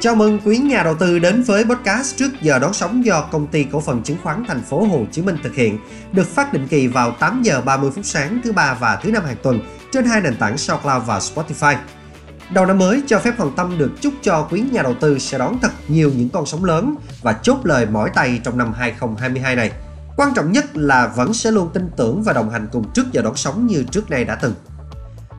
Chào mừng quý nhà đầu tư đến với podcast trước giờ đón sóng do công ty cổ phần chứng khoán thành phố Hồ Chí Minh thực hiện, được phát định kỳ vào 8 giờ 30 phút sáng thứ ba và thứ năm hàng tuần trên hai nền tảng SoundCloud và Spotify. Đầu năm mới cho phép Hoàng Tâm được chúc cho quý nhà đầu tư sẽ đón thật nhiều những con sóng lớn và chốt lời mỏi tay trong năm 2022 này. Quan trọng nhất là vẫn sẽ luôn tin tưởng và đồng hành cùng trước giờ đón sóng như trước nay đã từng.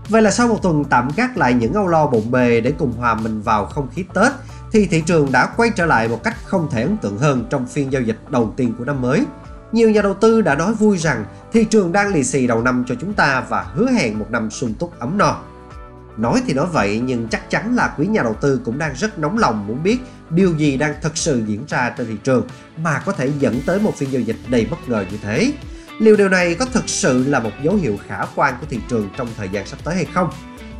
Vậy là sau một tuần tạm gác lại những âu lo bộn bề để cùng hòa mình vào không khí Tết, thì thị trường đã quay trở lại một cách không thể ấn tượng hơn trong phiên giao dịch đầu tiên của năm mới. Nhiều nhà đầu tư đã nói vui rằng thị trường đang lì xì đầu năm cho chúng ta và hứa hẹn một năm sung túc ấm no. Nói thì nói vậy nhưng chắc chắn là quý nhà đầu tư cũng đang rất nóng lòng muốn biết điều gì đang thực sự diễn ra trên thị trường mà có thể dẫn tới một phiên giao dịch đầy bất ngờ như thế. Liệu điều này có thực sự là một dấu hiệu khả quan của thị trường trong thời gian sắp tới hay không?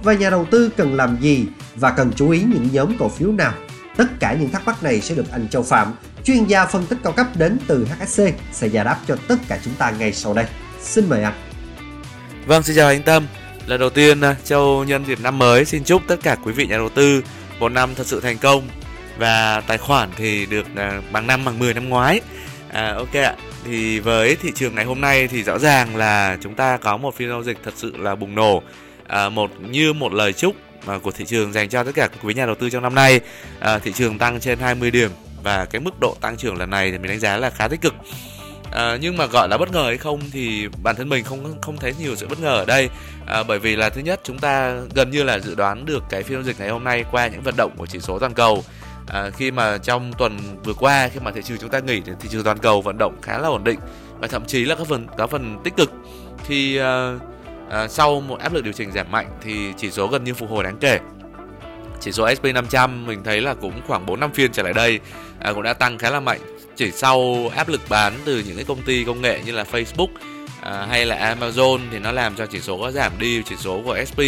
Và nhà đầu tư cần làm gì và cần chú ý những nhóm cổ phiếu nào? Tất cả những thắc mắc này sẽ được anh Châu Phạm, chuyên gia phân tích cao cấp đến từ HSC sẽ giải đáp cho tất cả chúng ta ngay sau đây. Xin mời anh. Vâng, xin chào anh Tâm. Lần đầu tiên à, Châu nhân dịp năm mới xin chúc tất cả quý vị nhà đầu tư một năm thật sự thành công và tài khoản thì được à, bằng năm bằng 10 năm ngoái. À, ok ạ. Thì với thị trường ngày hôm nay thì rõ ràng là chúng ta có một phiên giao dịch thật sự là bùng nổ. À, một như một lời chúc mà của thị trường dành cho tất cả quý nhà đầu tư trong năm nay. À, thị trường tăng trên 20 điểm và cái mức độ tăng trưởng lần này thì mình đánh giá là khá tích cực. À, nhưng mà gọi là bất ngờ hay không thì bản thân mình không không thấy nhiều sự bất ngờ ở đây à, bởi vì là thứ nhất chúng ta gần như là dự đoán được cái phiên giao dịch ngày hôm nay qua những vận động của chỉ số toàn cầu à, khi mà trong tuần vừa qua khi mà thị trường chúng ta nghỉ thì thị trường toàn cầu vận động khá là ổn định và thậm chí là các phần có phần tích cực. Thì à, à, sau một áp lực điều chỉnh giảm mạnh thì chỉ số gần như phục hồi đáng kể. Chỉ số SP 500 mình thấy là cũng khoảng 4 năm phiên trở lại đây à, cũng đã tăng khá là mạnh. Chỉ sau áp lực bán từ những cái công ty công nghệ như là Facebook à, hay là Amazon thì nó làm cho chỉ số có giảm đi chỉ số của SP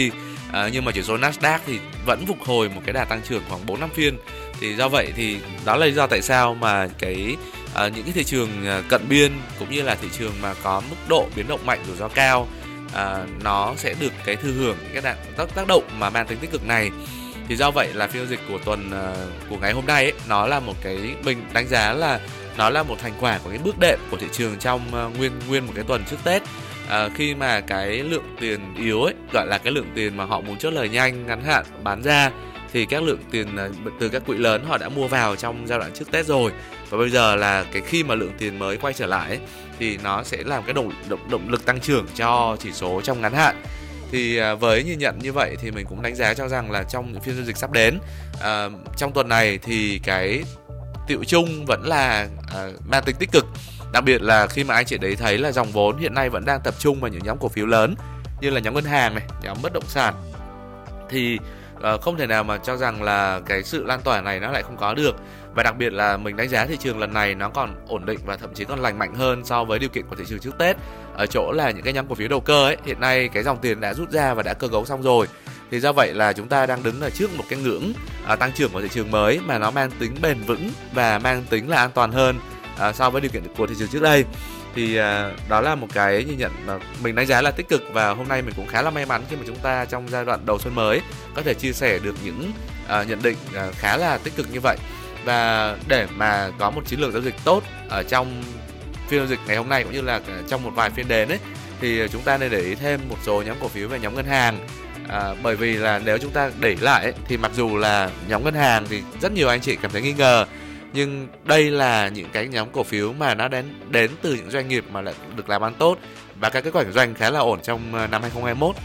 à, nhưng mà chỉ số Nasdaq thì vẫn phục hồi một cái đà tăng trưởng khoảng 4 năm phiên. Thì do vậy thì đó là lý do tại sao mà cái à, những cái thị trường ờ, cận biên cũng như là thị trường mà có mức độ biến động mạnh rủi ro cao à, nó sẽ được cái thư hưởng những cái tác tác động mà mang tính tích cực này. Thì do vậy là phiên giao dịch của tuần uh, của ngày hôm nay ấy, nó là một cái mình đánh giá là nó là một thành quả của cái bước đệm của thị trường trong uh, nguyên nguyên một cái tuần trước Tết à, khi mà cái lượng tiền yếu ấy gọi là cái lượng tiền mà họ muốn chốt lời nhanh ngắn hạn bán ra thì các lượng tiền ờ, từ các quỹ lớn họ đã mua vào trong giai đoạn trước Tết rồi. Và bây giờ là cái khi mà lượng tiền mới quay trở lại ấy, thì nó sẽ làm cái động, động động lực tăng trưởng cho chỉ số trong ngắn hạn. Thì ờ, với nhìn nhận như vậy thì mình cũng đánh giá cho rằng là trong những phiên giao dịch sắp đến à, trong tuần này thì cái tiệu chung vẫn là à, mang tính tích cực đặc biệt là khi mà anh chị đấy thấy là dòng vốn hiện nay vẫn đang tập trung vào những nhóm cổ phiếu lớn như là nhóm ngân hàng này nhóm bất động sản. Thì uh, không thể nào mà cho rằng là cái sự lan tỏa này nó lại không có được. Và đặc biệt là mình đánh giá thị trường lần này nó còn ổn định và thậm chí còn lành mạnh hơn so với điều kiện của thị trường trước Tết. Ở chỗ là những cái nhóm cổ phiếu đầu cơ ấy hiện nay cái dòng tiền đã rút ra và đã cơ cấu xong rồi. Thì do vậy là chúng ta đang đứng ở trước một cái ngưỡng uh, tăng trưởng của thị trường mới mà nó mang tính bền vững và mang tính là an toàn hơn à, so với điều kiện của thị trường trước đây. Thì à, đó là một cái nhìn nhận mà mình đánh giá là tích cực và hôm nay mình cũng khá là may mắn khi mà chúng ta trong giai đoạn đầu xuân mới có thể chia sẻ được những à, nhận định à, khá là tích cực như vậy. Và để mà có một chiến lược giao dịch tốt ở trong phiên giao dịch ngày hôm nay cũng như là trong một vài phiên đến ấy thì chúng ta nên để ý thêm một số nhóm cổ phiếu về nhóm ngân hàng. À, bởi vì là nếu chúng ta để lại ấy, thì mặc dù là nhóm ngân hàng thì rất nhiều anh chị cảm thấy nghi ngờ nhưng đây là những cái nhóm cổ phiếu mà nó đến đến từ những doanh nghiệp mà lại được làm ăn tốt và các kết quả kinh doanh khá là ổn trong ờ, năm 2021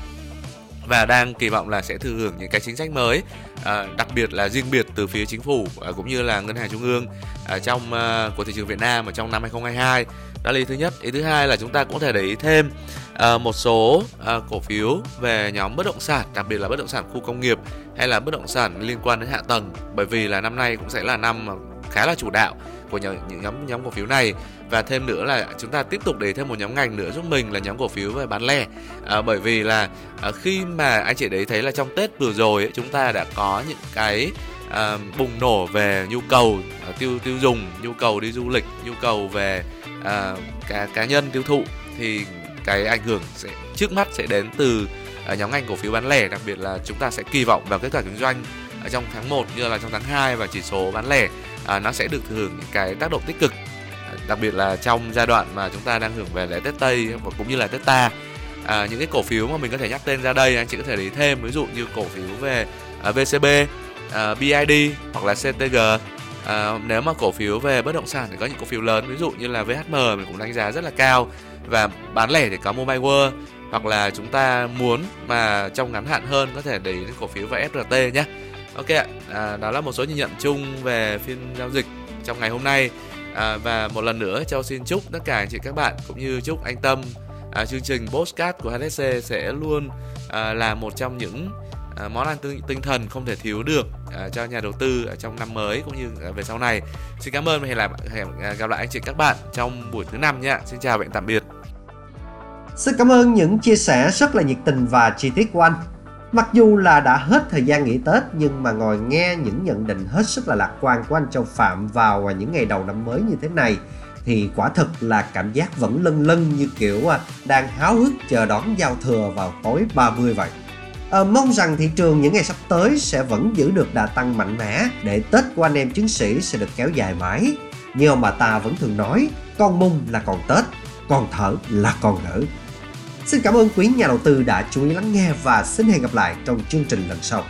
và đang kỳ vọng là sẽ thừa hưởng những cái chính sách mới à, đặc biệt là riêng biệt từ phía chính phủ à, cũng như là ngân hàng trung ương à, trong à, của thị trường Việt Nam ở trong năm 2022 đó là ý thứ nhất. Ý thứ hai là chúng ta cũng có thể để ý thêm à, một số à, cổ phiếu về nhóm bất động sản đặc biệt là bất động sản khu công nghiệp hay là bất động sản liên quan đến hạ tầng. Bởi vì là năm nay cũng sẽ là năm mà khá là chủ đạo của những nhóm nhóm cổ phiếu này. Và thêm nữa là chúng ta tiếp tục để thêm một nhóm ngành nữa giúp mình là nhóm cổ phiếu về bán lẻ à, bởi vì là à, khi mà anh chị đấy thấy là trong Tết vừa rồi ấy, chúng ta đã có những cái à, bùng nổ về nhu cầu à, tiêu tiêu dùng nhu cầu đi du lịch nhu cầu về à, cá cá nhân tiêu thụ thì cái ảnh hưởng sẽ trước mắt sẽ đến từ à, nhóm ngành cổ phiếu bán lẻ đặc biệt là chúng ta sẽ kỳ vọng vào kết quả kinh doanh ở trong tháng 1 như là trong tháng 2 và chỉ số bán lẻ à, nó sẽ được hưởng những cái tác động tích cực. Đặc biệt là trong giai đoạn mà chúng ta đang hưởng về lễ Tết Tây và cũng như là Tết ta. À, những cái cổ phiếu mà mình có thể nhắc tên ra đây anh chị có thể để ý thêm. Ví dụ như cổ phiếu về à, VCB, à, BID hoặc là CTG à, nếu mà cổ phiếu về bất động sản thì có những cổ phiếu lớn ví dụ như là VHM mình cũng đánh giá rất là cao. Và bán lẻ thì có Mobile World hoặc là chúng ta muốn mà trong ngắn hạn hơn có thể để ý đến cổ phiếu về FRT nhé. Ok ạ, à, đó là một số nhìn nhận chung về phiên giao dịch trong ngày hôm nay à, và một lần nữa Châu xin chúc tất cả anh chị các bạn cũng như chúc anh Tâm à, chương trình postcard của HSC sẽ luôn à, là một trong những à, món ăn tinh, tinh thần không thể thiếu được à, cho nhà đầu tư ở trong năm mới cũng như à, về sau này. Xin cảm ơn và hẹn gặp, hẹn à, gặp lại anh chị các bạn trong buổi thứ năm nhé. Xin chào và tạm biệt. Xin cảm ơn những chia sẻ rất là nhiệt tình và chi tiết của anh. Mặc dù là đã hết thời gian nghỉ Tết nhưng mà ngồi nghe những nhận định hết sức là lạc quan của anh Châu Phạm vào à, những ngày đầu năm mới như thế này thì quả thực là cảm giác vẫn lân lân như kiểu à, đang háo hức chờ đón giao thừa vào tối 30 vậy. À, mong rằng thị trường những ngày sắp tới sẽ vẫn giữ được đà tăng mạnh mẽ để Tết của anh em chứng sĩ sẽ được kéo dài mãi. Như ông bà ta vẫn thường nói, con mung là còn Tết, còn thở là còn nở. Xin cảm ơn quý nhà đầu tư đã chú ý lắng nghe và xin hẹn gặp lại trong chương trình lần sau.